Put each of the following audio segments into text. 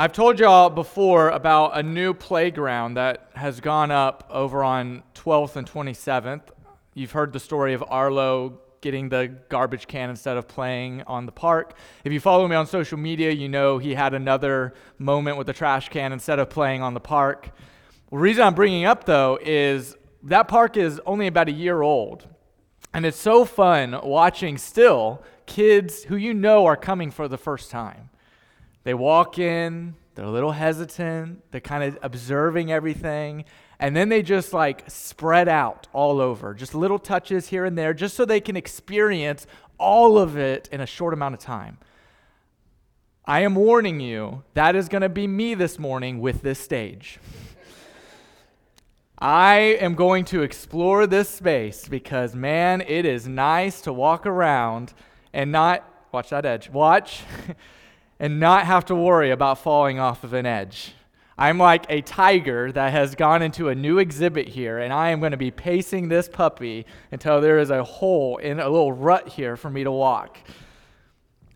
I've told y'all before about a new playground that has gone up over on 12th and 27th. You've heard the story of Arlo getting the garbage can instead of playing on the park. If you follow me on social media, you know he had another moment with the trash can instead of playing on the park. The reason I'm bringing up though is that park is only about a year old. And it's so fun watching still kids who you know are coming for the first time. They walk in, they're a little hesitant, they're kind of observing everything, and then they just like spread out all over, just little touches here and there, just so they can experience all of it in a short amount of time. I am warning you, that is going to be me this morning with this stage. I am going to explore this space because, man, it is nice to walk around and not, watch that edge, watch. and not have to worry about falling off of an edge. I'm like a tiger that has gone into a new exhibit here, and I am going to be pacing this puppy until there is a hole in a little rut here for me to walk.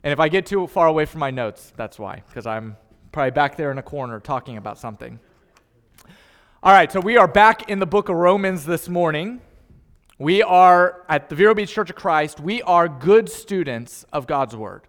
And if I get too far away from my notes, that's why, because I'm probably back there in a corner talking about something. All right, so we are back in the book of Romans this morning. We are at the Vero Beach Church of Christ, we are good students of God's Word.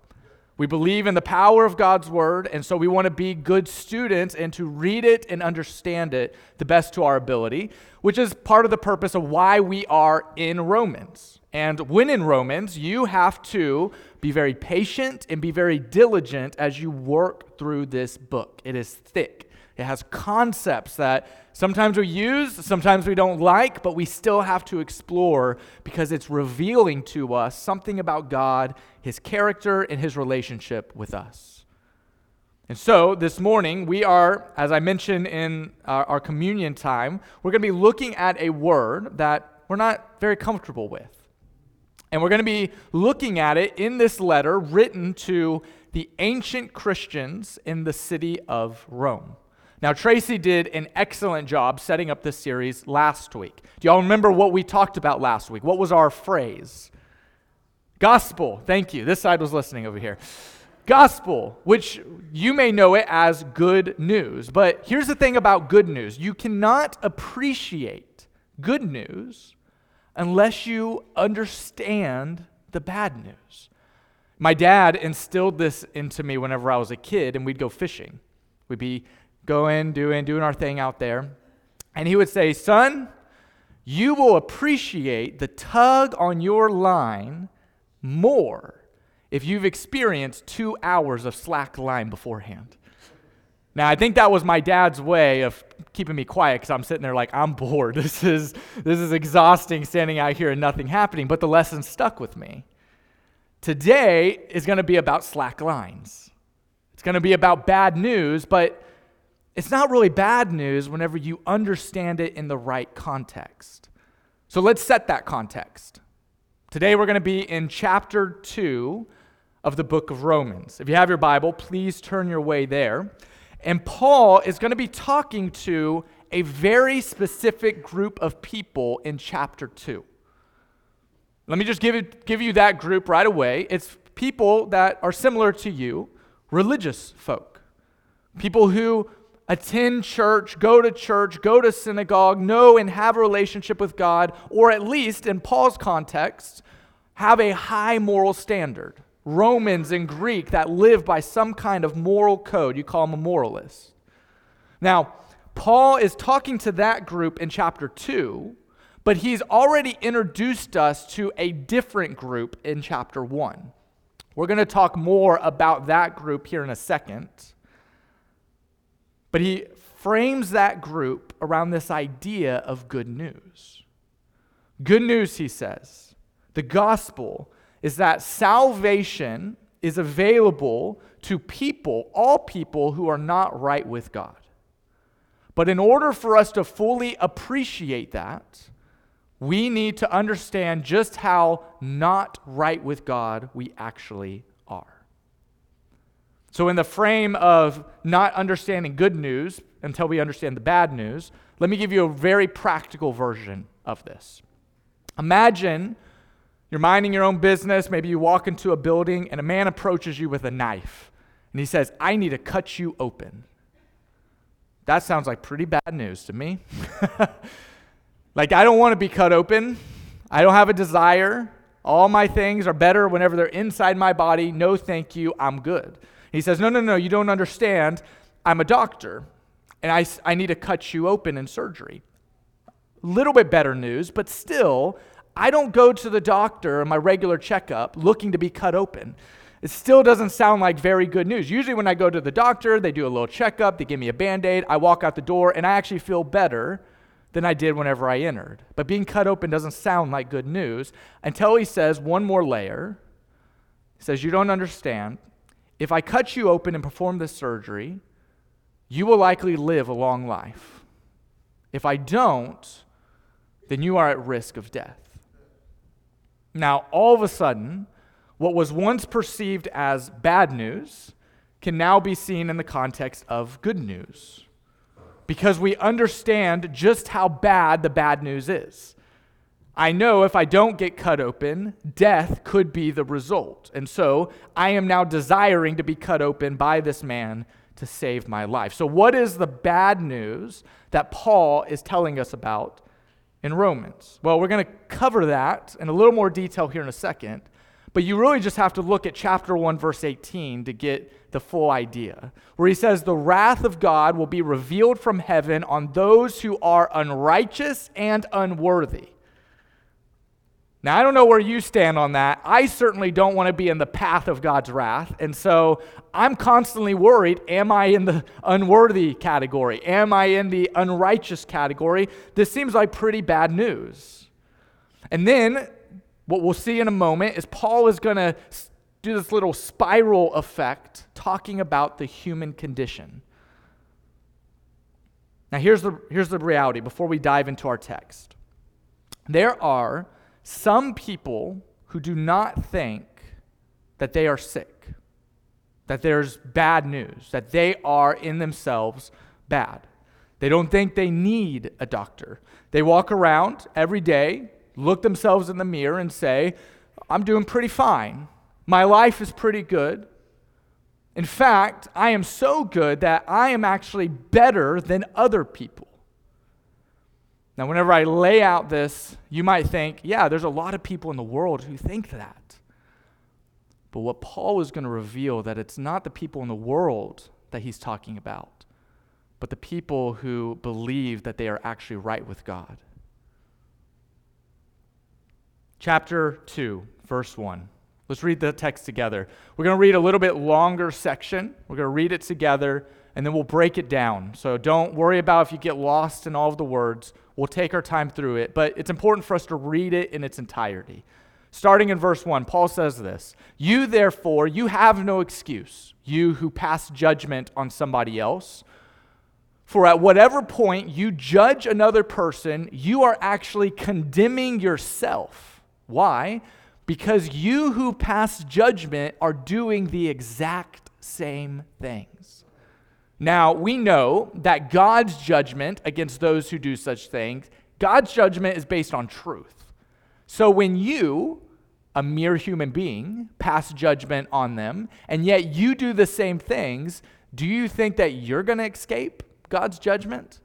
We believe in the power of God's word, and so we want to be good students and to read it and understand it the best to our ability, which is part of the purpose of why we are in Romans. And when in Romans, you have to be very patient and be very diligent as you work through this book. It is thick, it has concepts that sometimes we use, sometimes we don't like, but we still have to explore because it's revealing to us something about God, His character, and His relationship with us. And so this morning, we are, as I mentioned in our, our communion time, we're going to be looking at a word that we're not very comfortable with. And we're going to be looking at it in this letter written to the ancient Christians in the city of Rome. Now, Tracy did an excellent job setting up this series last week. Do y'all remember what we talked about last week? What was our phrase? Gospel. Thank you. This side was listening over here. Gospel, which you may know it as good news. But here's the thing about good news you cannot appreciate good news unless you understand the bad news. My dad instilled this into me whenever I was a kid, and we'd go fishing. We'd be going, doing, doing our thing out there. And he would say, Son, you will appreciate the tug on your line more if you've experienced two hours of slack line beforehand. Now, I think that was my dad's way of keeping me quiet because I'm sitting there like, I'm bored. This is, this is exhausting standing out here and nothing happening. But the lesson stuck with me. Today is going to be about slack lines. It's going to be about bad news, but it's not really bad news whenever you understand it in the right context. So let's set that context. Today we're going to be in chapter 2 of the book of Romans. If you have your Bible, please turn your way there. And Paul is going to be talking to a very specific group of people in chapter 2. Let me just give, it, give you that group right away. It's people that are similar to you, religious folk, people who attend church, go to church, go to synagogue, know and have a relationship with God, or at least in Paul's context, have a high moral standard. Romans and Greek that live by some kind of moral code. You call them a moralist. Now, Paul is talking to that group in chapter 2, but he's already introduced us to a different group in chapter 1. We're going to talk more about that group here in a second. But he frames that group around this idea of good news. Good news, he says, the gospel is that salvation is available to people, all people who are not right with God. But in order for us to fully appreciate that, we need to understand just how not right with God we actually so, in the frame of not understanding good news until we understand the bad news, let me give you a very practical version of this. Imagine you're minding your own business, maybe you walk into a building and a man approaches you with a knife And he says, I need to cut you open. That sounds like pretty bad news to me. like, I don't want to be cut open. I don't have a desire. All my things are better whenever they're inside my body. No, thank you. I'm good. He says, No, no, no, you don't understand. I'm a doctor, and I, I need to cut you open in surgery. Little bit better news, but still, I don't go to the doctor in my regular checkup looking to be cut open. It still doesn't sound like very good news. Usually, when I go to the doctor, they do a little checkup, they give me a band aid, I walk out the door, and I actually feel better than I did whenever I entered. But being cut open doesn't sound like good news until he says one more layer. He says, You don't understand. If I cut you open and perform this surgery, you will likely live a long life. If I don't, then you are at risk of death. Now, all of a sudden, what was once perceived as bad news can now be seen in the context of good news because we understand just how bad the bad news is. I know if I don't get cut open, death could be the result. And so I am now desiring to be cut open by this man to save my life. So, what is the bad news that Paul is telling us about in Romans? Well, we're going to cover that in a little more detail here in a second. But you really just have to look at chapter 1, verse 18 to get the full idea, where he says, The wrath of God will be revealed from heaven on those who are unrighteous and unworthy. Now, I don't know where you stand on that. I certainly don't want to be in the path of God's wrath. And so I'm constantly worried am I in the unworthy category? Am I in the unrighteous category? This seems like pretty bad news. And then what we'll see in a moment is Paul is going to do this little spiral effect talking about the human condition. Now, here's the, here's the reality before we dive into our text. There are some people who do not think that they are sick, that there's bad news, that they are in themselves bad. They don't think they need a doctor. They walk around every day look themselves in the mirror and say, I'm doing pretty fine. My life is pretty good. In fact, I am so good that I am actually better than other people. Now, whenever I lay out this, you might think, yeah, there's a lot of people in the world who think that. But what Paul is going to reveal that it's not the people in the world that he's talking about, but the people who believe that they are actually right with God chapter 2, verse 1. Let's read the text together. We're going to read a little bit longer section. We're going to read it together, and then we'll break it down. So don't worry about if you get lost in all of the words. We'll take our time through it, but it's important for us to read it in its entirety. Starting in verse 1, Paul says this You, therefore, you have no excuse, you who pass judgment on somebody else. For at whatever point you judge another person, you are actually condemning yourself. Why? Because you who pass judgment are doing the exact same things. Now, we know that God's judgment against those who do such things, God's judgment is based on truth. So when you, a mere human being, pass judgment on them, and yet you do the same things, do you think that you're going to escape God's judgment?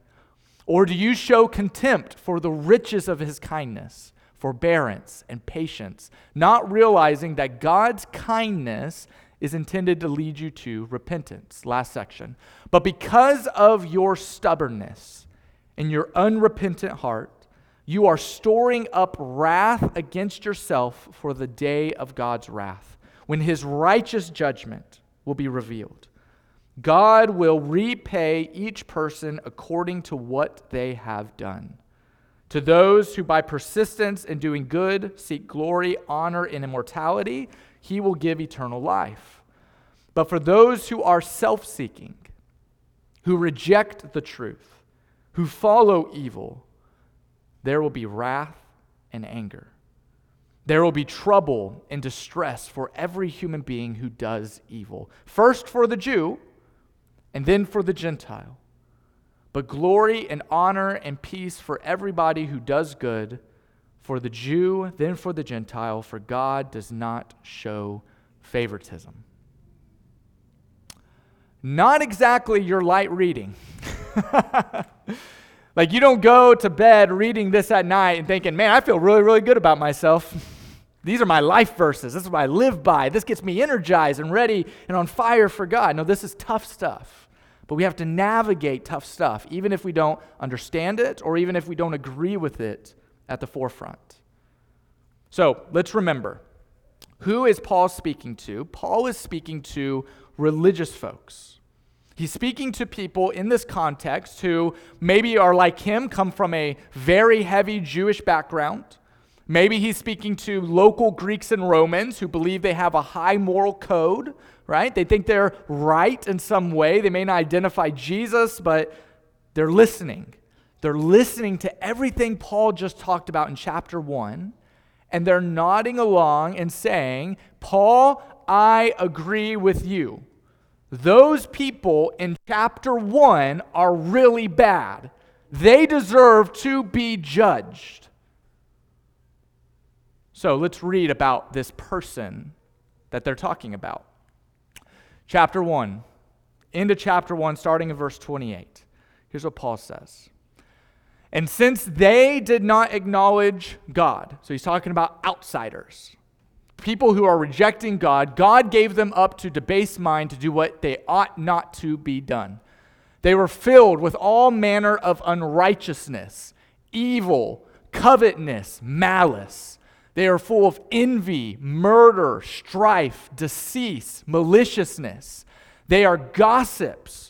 Or do you show contempt for the riches of his kindness? forbearance, and patience, not realizing that God's kindness is intended to lead you to repentance. Last section. But because of your stubbornness and your unrepentant heart, you are storing up wrath against yourself for the day of God's wrath, when his righteous judgment will be revealed. God will repay each person according to what they have done. To those who by persistence in doing good seek glory, honor, and immortality, he will give eternal life. But for those who are self seeking, who reject the truth, who follow evil, there will be wrath and anger. There will be trouble and distress for every human being who does evil. First for the Jew, and then for the Gentile but glory and honor and peace for everybody who does good, for the Jew, then for the Gentile, for God does not show favoritism. not exactly your light reading. like you don't go to bed reading this at night and thinking, man, I feel really, really good about myself. These are my life verses. This is what I live by. This gets me energized and ready and on fire for God. No, this is tough stuff. But we have to navigate tough stuff, even if we don't understand it or even if we don't agree with it at the forefront. So let's remember who is Paul speaking to? Paul is speaking to religious folks. He's speaking to people in this context who maybe are like him, come from a very heavy Jewish background. Maybe he's speaking to local Greeks and Romans who believe they have a high moral code, right? They think they're right in some way. They may not identify Jesus, but they're listening. They're listening to everything Paul just talked about in chapter 1, and they're nodding along and saying, Paul, I agree with you. Those people in chapter 1 are really bad. They deserve to be judged. So let's read about this person that they're talking about. Chapter 1, into chapter 1, starting in verse 28. Here's what Paul says. And since they did not acknowledge God, so he's talking about outsiders, people who are rejecting God, God gave them up to debase mind to do what they ought not to be done. They were filled with all manner of unrighteousness, evil, covetousness, malice. They are full of envy, murder, strife, deceit, maliciousness. They are gossips,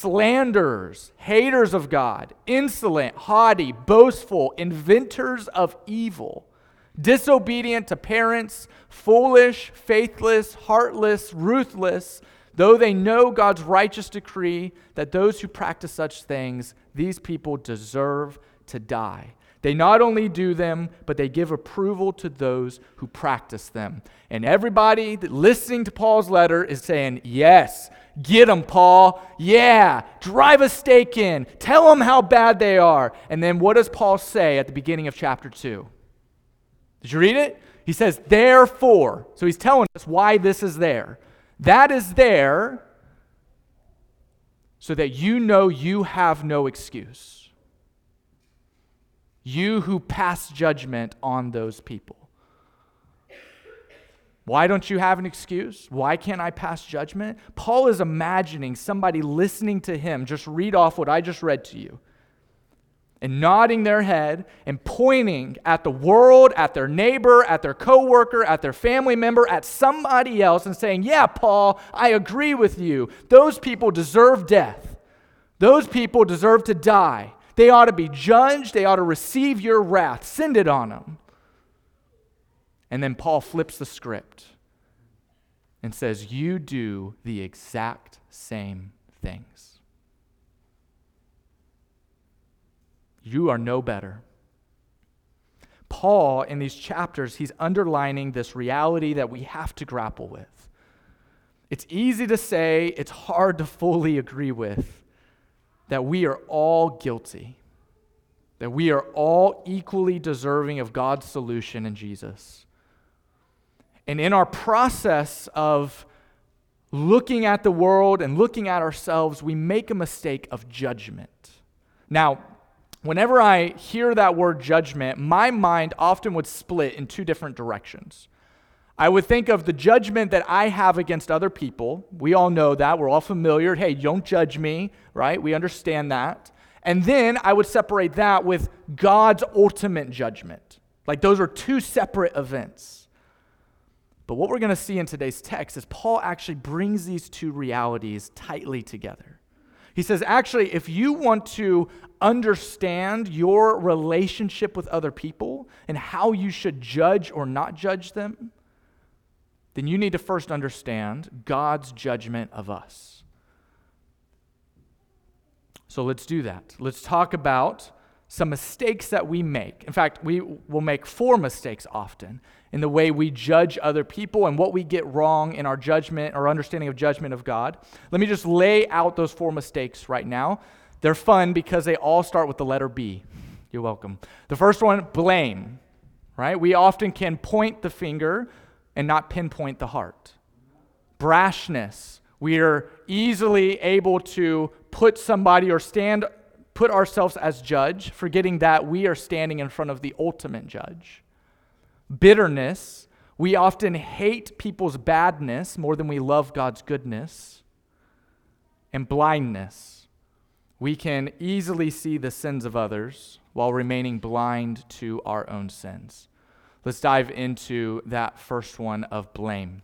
slanderers, haters of God, insolent, haughty, boastful, inventors of evil disobedient to parents, foolish, faithless, heartless, ruthless, though they know God's righteous decree that those who practice such things, these people deserve to die. They not only do them, but they give approval to those who practice them. And everybody listening to Paul's letter is saying, Yes, get them, Paul. Yeah, drive a stake in. Tell them how bad they are. And then what does Paul say at the beginning of chapter 2? Did you read it? He says, therefore. So he's telling us why this is there. That is there so that you know you have no excuse. You who pass judgment on those people. Why don't you have an excuse? Why can't I pass judgment? Paul is imagining somebody listening to him just read off what I just read to you and nodding their head and pointing at the world, at their neighbor, at their coworker, at their family member, at somebody else and saying, "Yeah, Paul, I agree with you. Those people deserve death. Those people deserve to die. They ought to be judged. They ought to receive your wrath. Send it on them." And then Paul flips the script and says, "You do the exact same things." You are no better. Paul, in these chapters, he's underlining this reality that we have to grapple with. It's easy to say, it's hard to fully agree with that we are all guilty, that we are all equally deserving of God's solution in Jesus. And in our process of looking at the world and looking at ourselves, we make a mistake of judgment. Now, whenever I hear that word judgment, my mind often would split in two different directions. I would think of the judgment that I have against other people. We all know that. We're all familiar. Hey, don't judge me, right? We understand that. And then I would separate that with God's ultimate judgment. Like those are two separate events. But what we're going to see in today's text is Paul actually brings these two realities tightly together. He says, actually, if you want to understand your relationship with other people and how you should judge or not judge them, then you need to first understand God's judgment of us. So let's do that. Let's talk about some mistakes that we make. In fact, we will make four mistakes often in the way we judge other people and what we get wrong in our judgment or understanding of judgment of God. Let me just lay out those four mistakes right now. They're fun because they all start with the letter B. You're welcome. The first one, blame, right? We often can point the finger and not pinpoint the heart. Brashness. We are easily able to put somebody or stand, put ourselves as judge, forgetting that we are standing in front of the ultimate judge. Bitterness, we often hate people's badness more than we love God's goodness. And blindness, we can easily see the sins of others while remaining blind to our own sins. Let's dive into that first one of blame.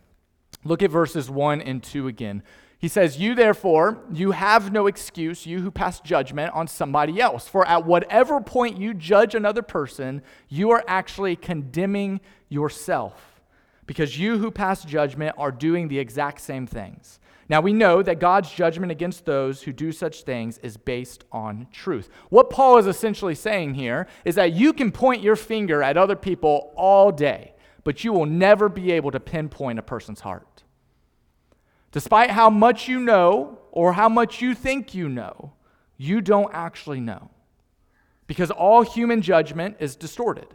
Look at verses 1 and 2 again. He says, You therefore, you have no excuse, you who pass judgment on somebody else. For at whatever point you judge another person, you are actually condemning yourself. Because you who pass judgment are doing the exact same things. Now we know that God's judgment against those who do such things is based on truth. What Paul is essentially saying here is that you can point your finger at other people all day, but you will never be able to pinpoint a person's heart. Despite how much you know or how much you think you know, you don't actually know. Because all human judgment is distorted,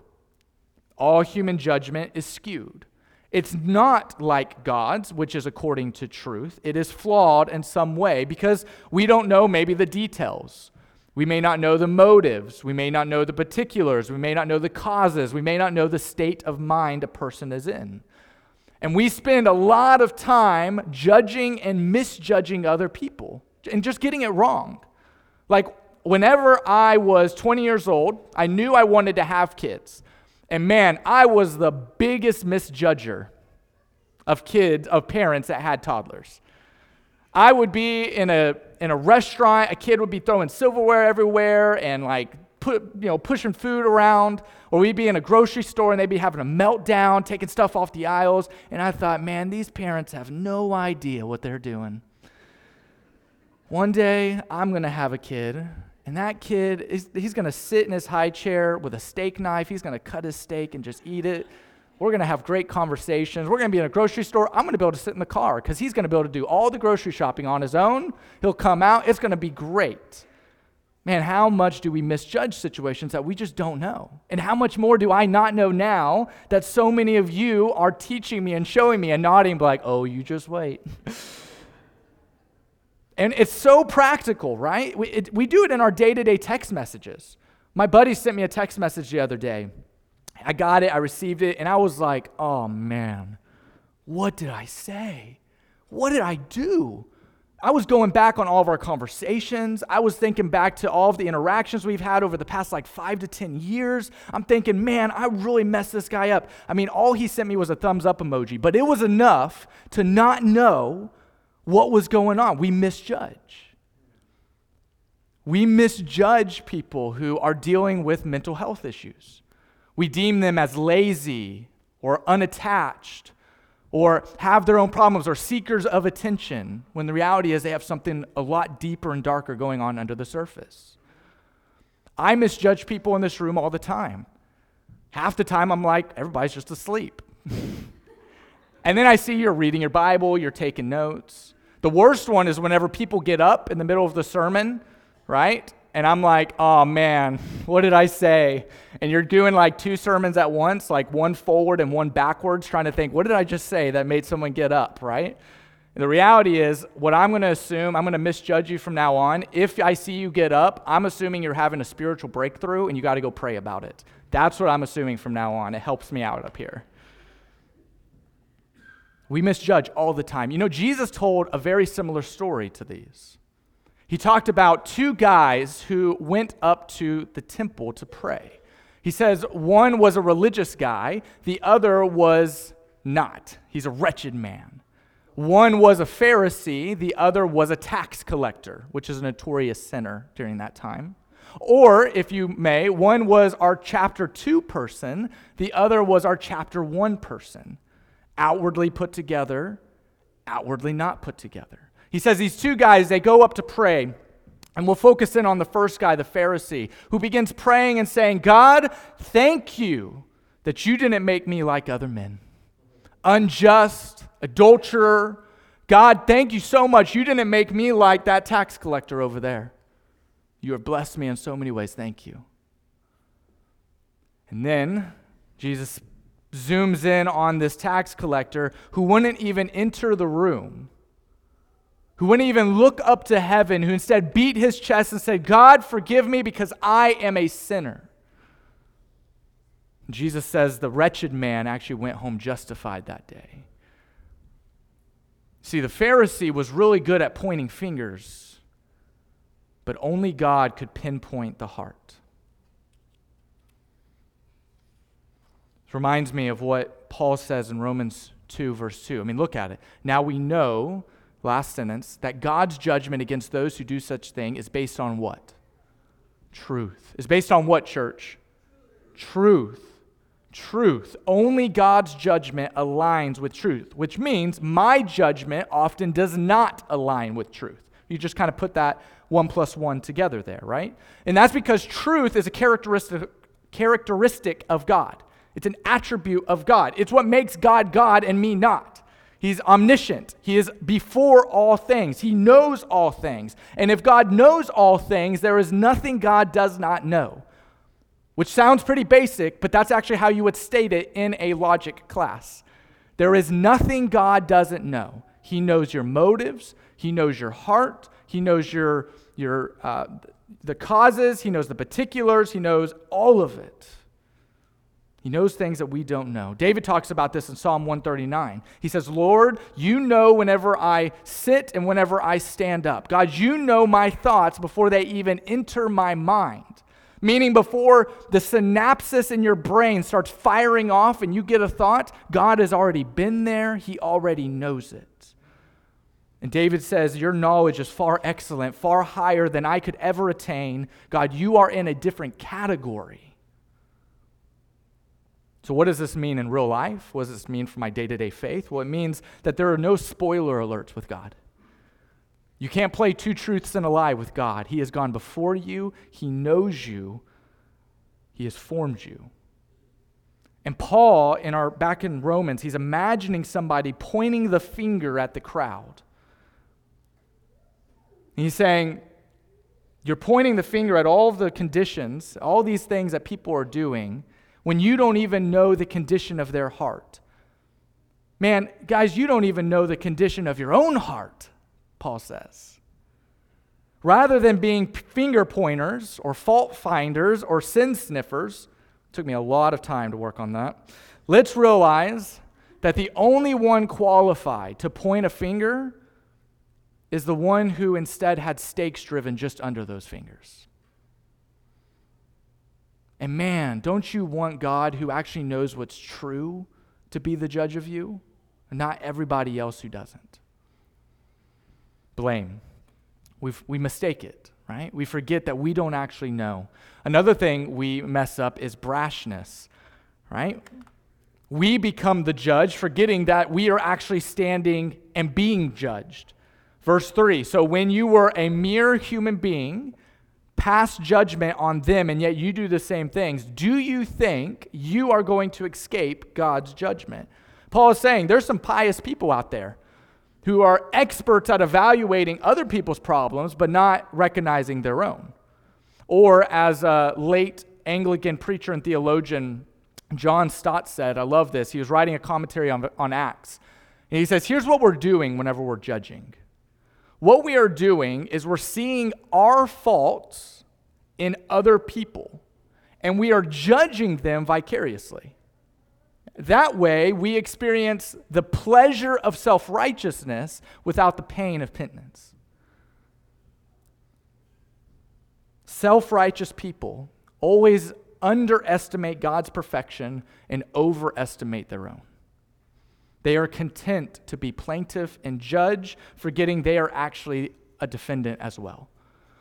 all human judgment is skewed. It's not like God's, which is according to truth. It is flawed in some way because we don't know maybe the details. We may not know the motives. We may not know the particulars. We may not know the causes. We may not know the state of mind a person is in. And we spend a lot of time judging and misjudging other people and just getting it wrong. Like, whenever I was 20 years old, I knew I wanted to have kids. And man, I was the biggest misjudger of kids, of parents that had toddlers. I would be in a, in a restaurant, a kid would be throwing silverware everywhere and like put, you know, pushing food around, or we'd be in a grocery store and they'd be having a meltdown, taking stuff off the aisles. And I thought, man, these parents have no idea what they're doing. One day, I'm to have a kid and that kid, is, he's going to sit in his high chair with a steak knife. He's going to cut his steak and just eat it. We're going to have great conversations. We're going to be in a grocery store. I'm going to be able to sit in the car because he's going to be able to do all the grocery shopping on his own. He'll come out. It's going to be great. Man, how much do we misjudge situations that we just don't know? And how much more do I not know now that so many of you are teaching me and showing me and nodding, like, oh, you just wait. And it's so practical, right? We, it, we do it in our day to day text messages. My buddy sent me a text message the other day. I got it, I received it, and I was like, oh man, what did I say? What did I do? I was going back on all of our conversations. I was thinking back to all of the interactions we've had over the past like five to 10 years. I'm thinking, man, I really messed this guy up. I mean, all he sent me was a thumbs up emoji, but it was enough to not know what was going on. We misjudge. We misjudge people who are dealing with mental health issues. We deem them as lazy or unattached or have their own problems or seekers of attention when the reality is they have something a lot deeper and darker going on under the surface. I misjudge people in this room all the time. Half the time I'm like, everybody's just asleep. and then I see you're reading your Bible, you're taking notes. The worst one is whenever people get up in the middle of the sermon, right? And I'm like, oh man, what did I say? And you're doing like two sermons at once, like one forward and one backwards, trying to think, what did I just say that made someone get up, right? And the reality is, what I'm going to assume, I'm going to misjudge you from now on. If I see you get up, I'm assuming you're having a spiritual breakthrough and you got to go pray about it. That's what I'm assuming from now on. It helps me out up here. We misjudge all the time. You know, Jesus told a very similar story to these. He talked about two guys who went up to the temple to pray. He says one was a religious guy, the other was not. He's a wretched man. One was a Pharisee, the other was a tax collector, which is a notorious sinner during that time. Or, if you may, one was our chapter 2 person, the other was our chapter 1 person outwardly put together, outwardly not put together. He says these two guys, they go up to pray. And we'll focus in on the first guy, the Pharisee, who begins praying and saying, God, thank you that you didn't make me like other men. Unjust, adulterer. God, thank you so much. You didn't make me like that tax collector over there. You have blessed me in so many ways. Thank you. And then Jesus zooms in on this tax collector who wouldn't even enter the room who wouldn't even look up to heaven, who instead beat his chest and said, God, forgive me because I am a sinner. Jesus says the wretched man actually went home justified that day. See, the Pharisee was really good at pointing fingers, but only God could pinpoint the heart. Reminds me of what Paul says in Romans 2, verse 2. I mean, look at it. Now we know, last sentence, that God's judgment against those who do such thing is based on what? Truth. Is based on what, church? Truth truth. Only God's judgment aligns with truth, which means my judgment often does not align with truth. You just kind of put that one plus one together there, right? And that's because truth is a characteristic, characteristic of God. It's an attribute of God. It's what makes God God and me not. He's omniscient. He is before all things. He knows all things. And if God knows all things, there is nothing God does not know which sounds pretty basic, but that's actually how you would state it in a logic class. There is nothing God doesn't know. He knows your motives, He knows your heart, He knows your, your, uh, the causes, He knows the particulars, He knows all of it. He knows things that we don't know. David talks about this in Psalm 139. He says, Lord, you know whenever I sit and whenever I stand up. God, you know my thoughts before they even enter my mind. Meaning, before the synapses in your brain starts firing off and you get a thought, God has already been there, He already knows it. And David says, Your knowledge is far excellent, far higher than I could ever attain. God, you are in a different category. So, what does this mean in real life? What does this mean for my day to day faith? Well, it means that there are no spoiler alerts with God. You can't play two truths and a lie with God. He has gone before you, He knows you, He has formed you. And Paul, in our back in Romans, he's imagining somebody pointing the finger at the crowd. he's saying, You're pointing the finger at all the conditions, all these things that people are doing, when you don't even know the condition of their heart. Man, guys, you don't even know the condition of your own heart. Paul says. Rather than being finger pointers or fault finders or sin sniffers, took me a lot of time to work on that. Let's realize that the only one qualified to point a finger is the one who instead had stakes driven just under those fingers. And man, don't you want God who actually knows what's true to be the judge of you, not everybody else who doesn't? blame. we we mistake it, right? We forget that we don't actually know. Another thing we mess up is brashness, right? We become the judge, forgetting that we are actually standing and being judged. Verse 3 So when you were a mere human being, pass judgment on them, and yet you do the same things, do you think you are going to escape God's judgment? Paul is saying there's some pious people out there who are experts at evaluating other people's problems but not recognizing their own. Or, as a late Anglican preacher and theologian John Stott said, I love this. He was writing a commentary on, on Acts. And he says, Here's what we're doing whenever we're judging. What we are doing is we're seeing our faults in other people, and we are judging them vicariously. That way, we experience the pleasure of self righteousness without the pain of penitence. Self righteous people always underestimate God's perfection and overestimate their own. They are content to be plaintiff and judge, forgetting they are actually a defendant as well.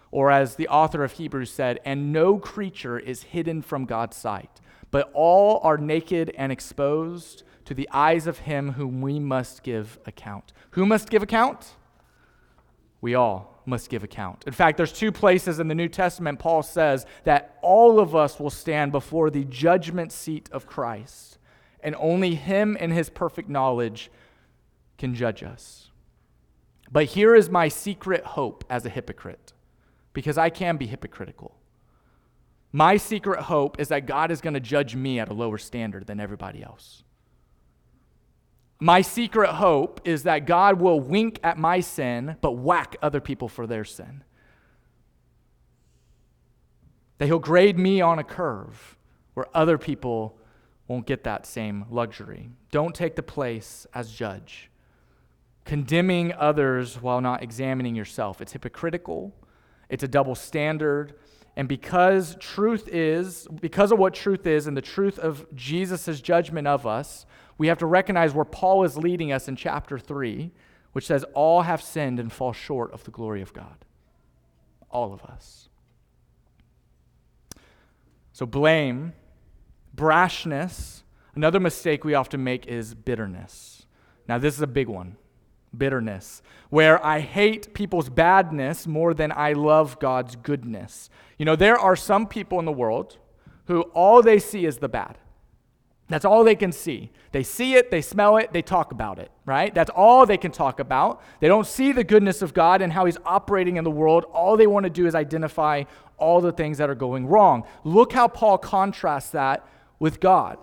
Or, as the author of Hebrews said, and no creature is hidden from God's sight but all are naked and exposed to the eyes of him whom we must give account. Who must give account? We all must give account. In fact, there's two places in the New Testament Paul says that all of us will stand before the judgment seat of Christ, and only him and his perfect knowledge can judge us. But here is my secret hope as a hypocrite, because I can be hypocritical. My secret hope is that God is going to judge me at a lower standard than everybody else. My secret hope is that God will wink at my sin, but whack other people for their sin. That He'll grade me on a curve where other people won't get that same luxury. Don't take the place as judge. Condemning others while not examining yourself. It's hypocritical, it's a double standard. And because truth is, because of what truth is and the truth of Jesus' judgment of us, we have to recognize where Paul is leading us in chapter 3, which says, All have sinned and fall short of the glory of God. All of us. So, blame, brashness, another mistake we often make is bitterness. Now, this is a big one bitterness, where I hate people's badness more than I love God's goodness. You know, there are some people in the world who all they see is the bad. That's all they can see. They see it, they smell it, they talk about it, right? That's all they can talk about. They don't see the goodness of God and how He's operating in the world. All they want to do is identify all the things that are going wrong. Look how Paul contrasts that with God.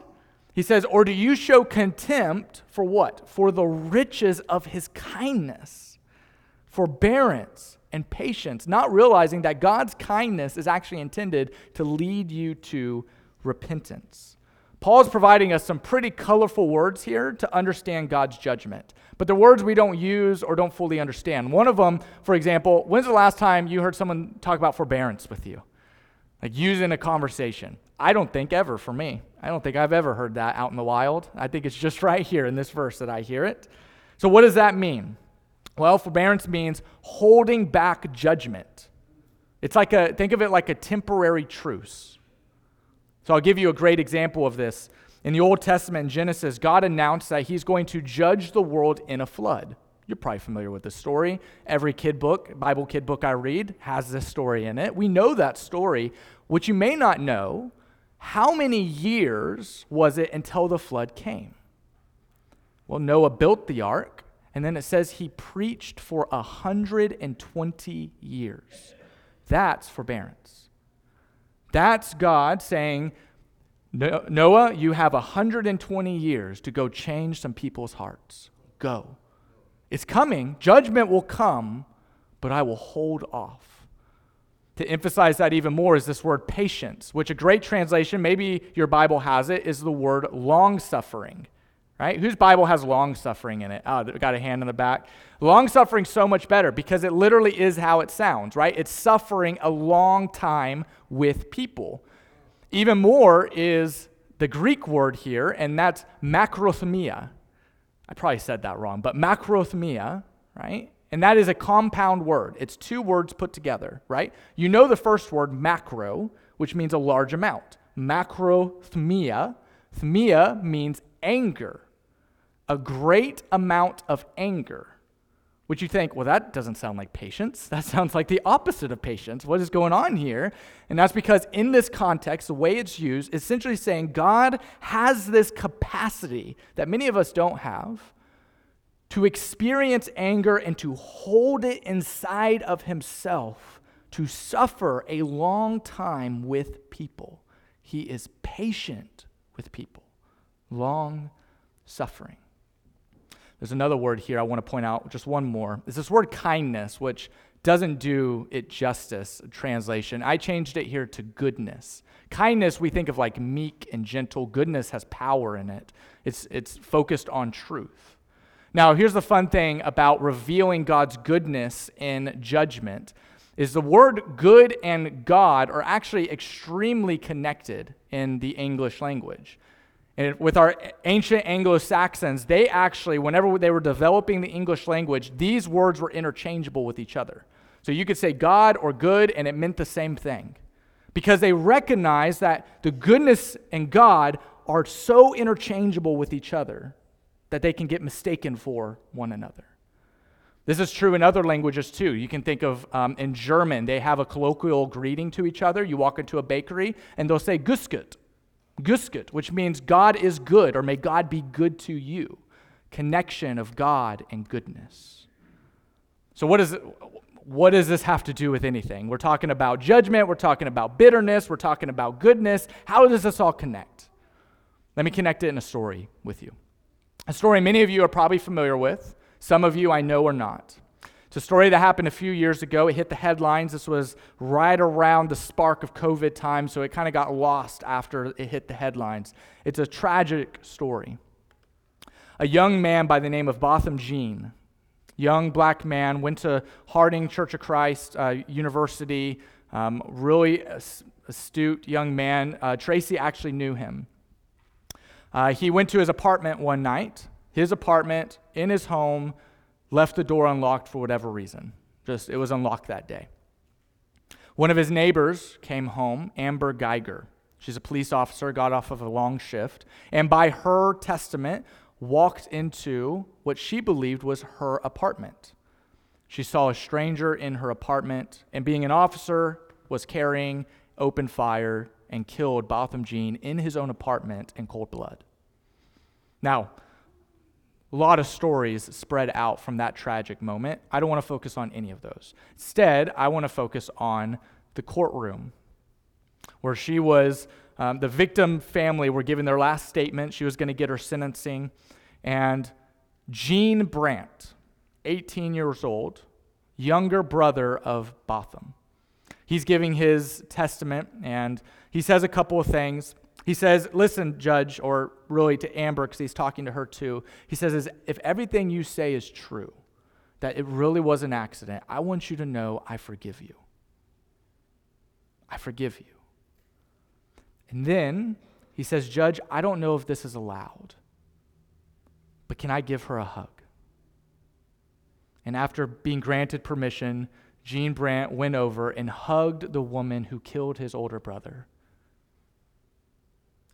He says, Or do you show contempt for what? For the riches of his kindness, forbearance, and patience, not realizing that God's kindness is actually intended to lead you to repentance. Paul's providing us some pretty colorful words here to understand God's judgment, but the words we don't use or don't fully understand. One of them, for example, when's the last time you heard someone talk about forbearance with you? Like using a conversation. I don't think ever for me. I don't think I've ever heard that out in the wild. I think it's just right here in this verse that I hear it. So, what does that mean? Well, forbearance means holding back judgment. It's like a, think of it like a temporary truce. So, I'll give you a great example of this. In the Old Testament, in Genesis, God announced that He's going to judge the world in a flood. You're probably familiar with the story. Every kid book, Bible kid book I read, has this story in it. We know that story. What you may not know how many years was it until the flood came? Well, Noah built the ark, and then it says he preached for 120 years. That's forbearance. That's God saying, Noah, you have 120 years to go change some people's hearts. Go. It's coming. Judgment will come, but I will hold off. To emphasize that even more is this word patience, which a great translation, maybe your Bible has it, is the word long suffering. Right? Whose Bible has long suffering in it? Oh, got a hand in the back. Long suffering so much better because it literally is how it sounds, right? It's suffering a long time with people. Even more is the Greek word here, and that's macrothumia. I probably said that wrong, but macrothumia, right? And that is a compound word. It's two words put together, right? You know the first word, macro, which means a large amount. Macrothumia. Thumia means anger, a great amount of anger. Which you think, well, that doesn't sound like patience. That sounds like the opposite of patience. What is going on here? And that's because in this context, the way it's used, is essentially saying God has this capacity that many of us don't have to experience anger and to hold it inside of himself, to suffer a long time with people. He is patient with people, long suffering. There's another word here I want to point out, just one more. It's this word kindness, which doesn't do it justice, translation. I changed it here to goodness. Kindness, we think of like meek and gentle. Goodness has power in it, it's, it's focused on truth. Now, here's the fun thing about revealing God's goodness in judgment is the word good and God are actually extremely connected in the English language. And with our ancient Anglo Saxons, they actually, whenever they were developing the English language, these words were interchangeable with each other. So you could say God or good, and it meant the same thing. Because they recognized that the goodness and God are so interchangeable with each other that they can get mistaken for one another. This is true in other languages too. You can think of um, in German, they have a colloquial greeting to each other. You walk into a bakery and they'll say Gusket, Gusket, which means God is good or may God be good to you. Connection of God and goodness. So, what, is it, what does this have to do with anything? We're talking about judgment, we're talking about bitterness, we're talking about goodness. How does this all connect? Let me connect it in a story with you. A story many of you are probably familiar with, some of you I know are not. It's a story that happened a few years ago. It hit the headlines. This was right around the spark of COVID time, so it kind of got lost after it hit the headlines. It's a tragic story. A young man by the name of Botham Jean, young black man, went to Harding Church of Christ uh, University, um, really astute young man. Uh, Tracy actually knew him. Uh, he went to his apartment one night, his apartment in his home, left the door unlocked for whatever reason. Just it was unlocked that day. One of his neighbors came home, Amber Geiger. She's a police officer, got off of a long shift, and by her testament, walked into what she believed was her apartment. She saw a stranger in her apartment, and being an officer, was carrying open fire and killed Botham Jean in his own apartment in cold blood. Now, a lot of stories spread out from that tragic moment. I don't want to focus on any of those. Instead, I want to focus on the courtroom where she was, um, the victim family were giving their last statement. She was going to get her sentencing. And Jean Brandt, 18 years old, younger brother of Botham, he's giving his testament and he says a couple of things. He says, Listen, Judge, or really to Amber, because he's talking to her too. He says, If everything you say is true, that it really was an accident, I want you to know I forgive you. I forgive you. And then he says, Judge, I don't know if this is allowed, but can I give her a hug? And after being granted permission, Jean Brandt went over and hugged the woman who killed his older brother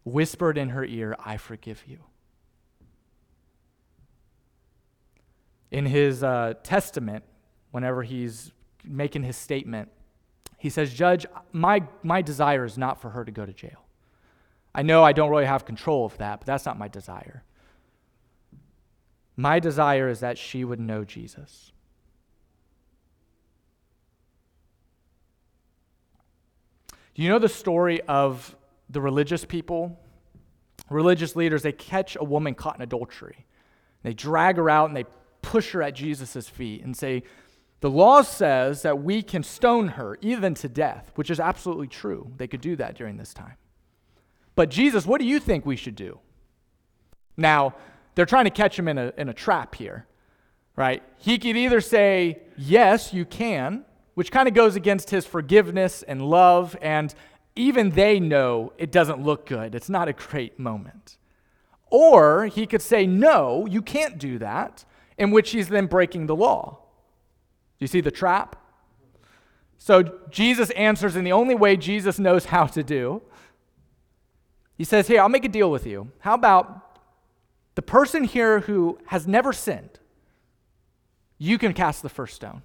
whispered in her ear, I forgive you. In his uh, testament, whenever he's making his statement, he says, Judge, my, my desire is not for her to go to jail. I know I don't really have control of that, but that's not my desire. My desire is that she would know Jesus. Do you know the story of the religious people, religious leaders, they catch a woman caught in adultery. They drag her out and they push her at Jesus' feet and say, The law says that we can stone her even to death, which is absolutely true. They could do that during this time. But Jesus, what do you think we should do? Now, they're trying to catch him in a, in a trap here, right? He could either say, Yes, you can, which kind of goes against his forgiveness and love and even they know it doesn't look good. It's not a great moment. Or he could say, No, you can't do that, in which he's then breaking the law. Do you see the trap? So Jesus answers in the only way Jesus knows how to do. He says, Here, I'll make a deal with you. How about the person here who has never sinned? You can cast the first stone.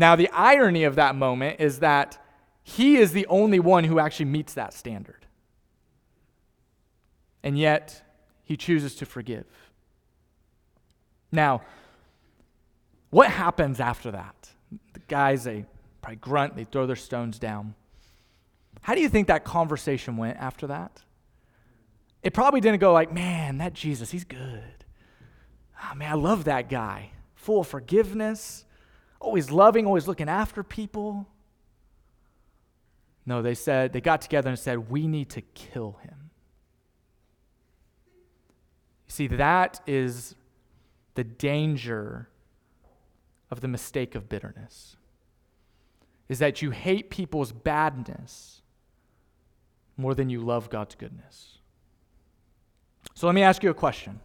Now, the irony of that moment is that he is the only one who actually meets that standard. And yet, he chooses to forgive. Now, what happens after that? The guys, they probably grunt, they throw their stones down. How do you think that conversation went after that? It probably didn't go like, man, that Jesus, he's good. Oh, man, I love that guy. Full of forgiveness, always loving, always looking after people. No, they said, they got together and said, we need to kill him. You see, that is the danger of the mistake of bitterness. Is that you hate people's badness more than you love God's goodness. So let me ask you a question.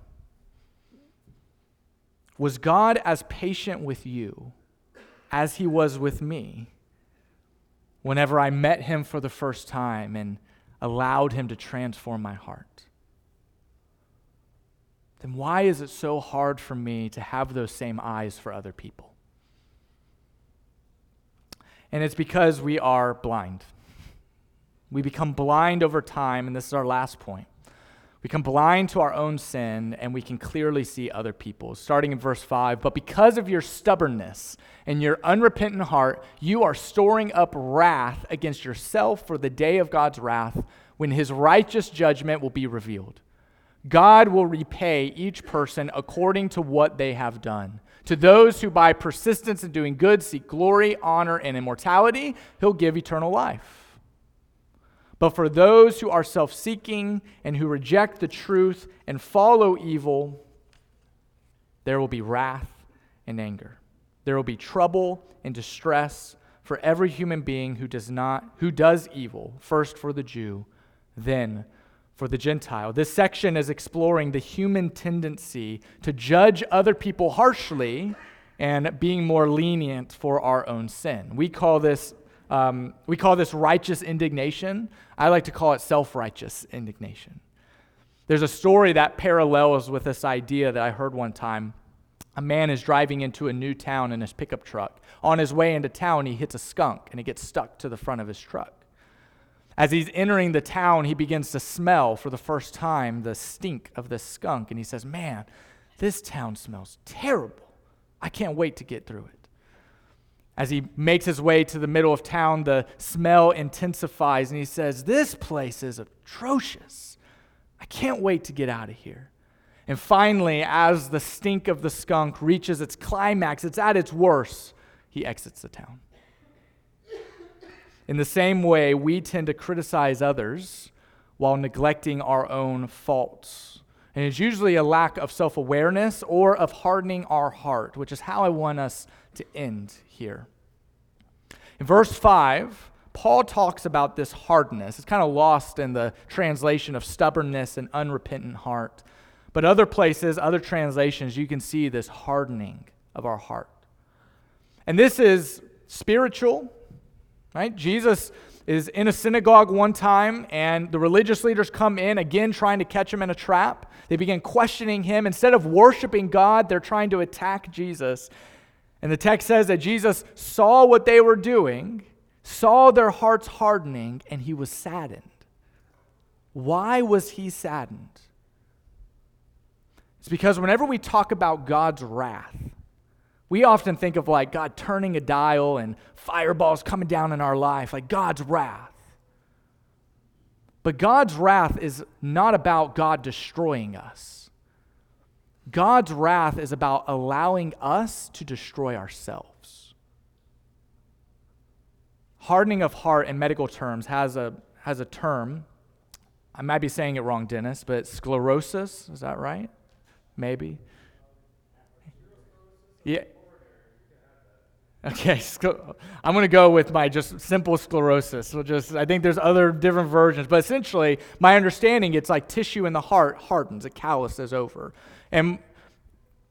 Was God as patient with you as he was with me whenever I met him for the first time and allowed him to transform my heart, then why is it so hard for me to have those same eyes for other people? And it's because we are blind. We become blind over time, and this is our last point. Become blind to our own sin and we can clearly see other people's. Starting in verse 5 But because of your stubbornness and your unrepentant heart, you are storing up wrath against yourself for the day of God's wrath when his righteous judgment will be revealed. God will repay each person according to what they have done. To those who by persistence in doing good seek glory, honor, and immortality, he'll give eternal life. But for those who are self seeking and who reject the truth and follow evil, there will be wrath and anger. There will be trouble and distress for every human being who does not who does evil, first for the Jew, then for the Gentile. This section is exploring the human tendency to judge other people harshly and being more lenient for our own sin. We call this um, we call this righteous indignation. I like to call it self-righteous indignation. There's a story that parallels with this idea that I heard one time. A man is driving into a new town in his pickup truck. On his way into town, he hits a skunk and it gets stuck to the front of his truck. As he's entering the town, he begins to smell for the first time the stink of the skunk. And he says, Man, this town smells terrible. I can't wait to get through it. As he makes his way to the middle of town, the smell intensifies, and he says, This place is atrocious. I can't wait to get out of here. And finally, as the stink of the skunk reaches its climax, it's at its worst, he exits the town. In the same way, we tend to criticize others while neglecting our own faults. And it's usually a lack of self awareness or of hardening our heart, which is how I want us to end here. In verse 5, Paul talks about this hardness. It's kind of lost in the translation of stubbornness and unrepentant heart. But other places, other translations, you can see this hardening of our heart. And this is spiritual, Right? Jesus is in a synagogue one time, and the religious leaders come in, again, trying to catch him in a trap. They begin questioning him. Instead of worshiping God, they're trying to attack Jesus. And the text says that Jesus saw what they were doing, saw their hearts hardening, and he was saddened. Why was he saddened? It's because whenever we talk about God's wrath, we often think of like God turning a dial and fireballs coming down in our life, like God's wrath. But God's wrath is not about God destroying us. God's wrath is about allowing us to destroy ourselves. Hardening of heart in medical terms has a, has a term. I might be saying it wrong, Dennis, but sclerosis, is that right? Maybe. Yeah, Okay, I'm going to go with my just simple sclerosis. So just I think there's other different versions, but essentially, my understanding, it's like tissue in the heart hardens, it calluses over, and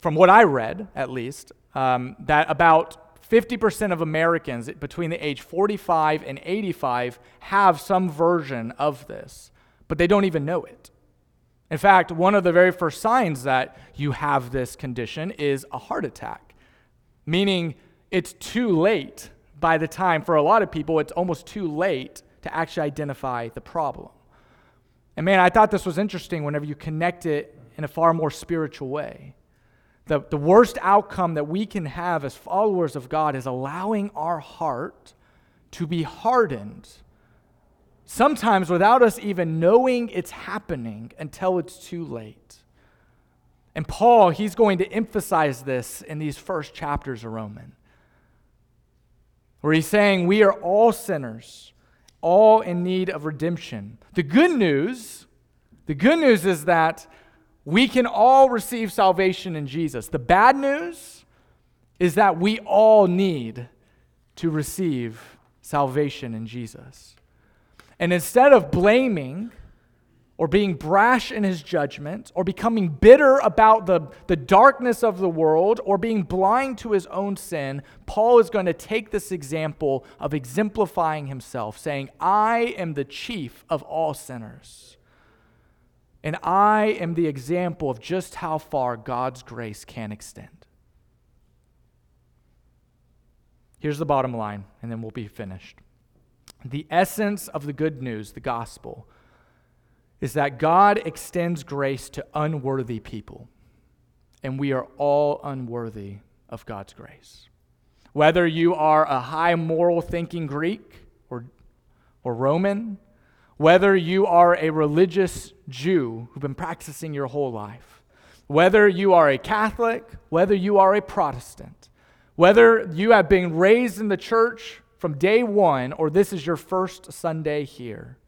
from what I read, at least, um, that about 50% of Americans between the age 45 and 85 have some version of this, but they don't even know it. In fact, one of the very first signs that you have this condition is a heart attack, meaning it's too late by the time, for a lot of people, it's almost too late to actually identify the problem. And man, I thought this was interesting whenever you connect it in a far more spiritual way. The, the worst outcome that we can have as followers of God is allowing our heart to be hardened, sometimes without us even knowing it's happening until it's too late. And Paul, he's going to emphasize this in these first chapters of Romans where he's saying we are all sinners, all in need of redemption. The good news, the good news is that we can all receive salvation in Jesus. The bad news is that we all need to receive salvation in Jesus. And instead of blaming or being brash in his judgment, or becoming bitter about the, the darkness of the world, or being blind to his own sin, Paul is going to take this example of exemplifying himself, saying, I am the chief of all sinners. And I am the example of just how far God's grace can extend. Here's the bottom line, and then we'll be finished. The essence of the good news, the gospel, is that God extends grace to unworthy people, and we are all unworthy of God's grace. Whether you are a high moral thinking Greek or, or Roman, Whether you are a religious Jew who've been practicing your whole life, whether you are a Catholic, whether you are a Protestant, whether you have been raised in the church from day one or this is your first Sunday here,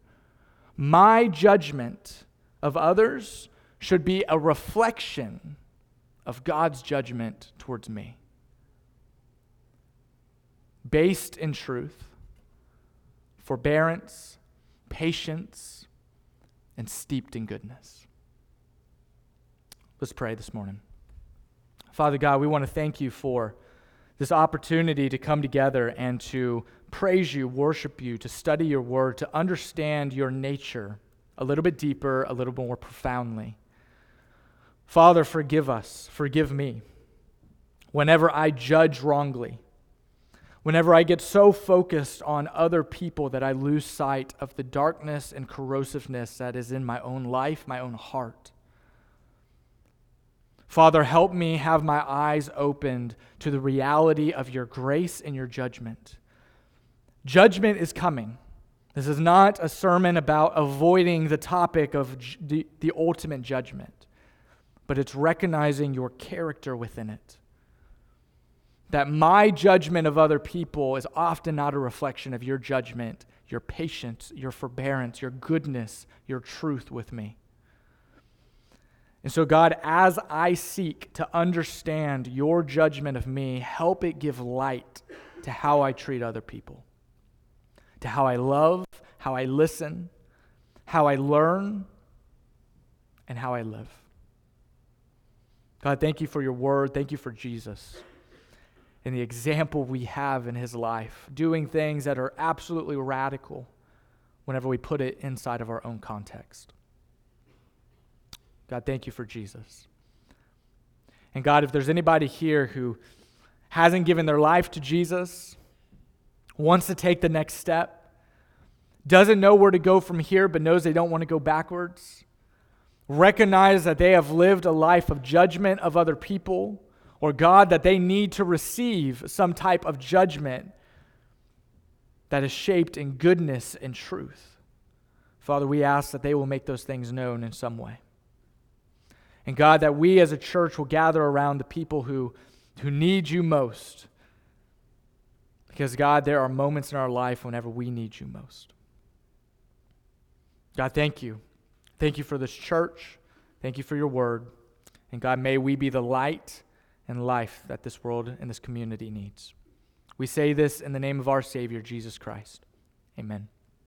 my judgment of others should be a reflection of God's judgment towards me. Based in truth, forbearance, patience, and steeped in goodness. Let's pray this morning. Father God, we want to thank you for this opportunity to come together and to praise you, worship you, to study your word, to understand your nature a little bit deeper, a little more profoundly. Father, forgive us, forgive me whenever I judge wrongly, whenever I get so focused on other people that I lose sight of the darkness and corrosiveness that is in my own life, my own heart. Father, help me have my eyes opened to the reality of your grace and your judgment. Judgment is coming. This is not a sermon about avoiding the topic of the, the ultimate judgment, but it's recognizing your character within it. That my judgment of other people is often not a reflection of your judgment, your patience, your forbearance, your goodness, your truth with me. And so, God, as I seek to understand your judgment of me, help it give light to how I treat other people, to how I love, how I listen, how I learn, and how I live. God, thank you for your word. Thank you for Jesus and the example we have in his life, doing things that are absolutely radical whenever we put it inside of our own context. God, thank you for Jesus. And God, if there's anybody here who hasn't given their life to Jesus, wants to take the next step, doesn't know where to go from here, but knows they don't want to go backwards, recognize that they have lived a life of judgment of other people, or God, that they need to receive some type of judgment that is shaped in goodness and truth. Father, we ask that they will make those things known in some way. And God, that we as a church will gather around the people who, who need you most. Because, God, there are moments in our life whenever we need you most. God, thank you. Thank you for this church. Thank you for your word. And God, may we be the light and life that this world and this community needs. We say this in the name of our Savior, Jesus Christ. Amen.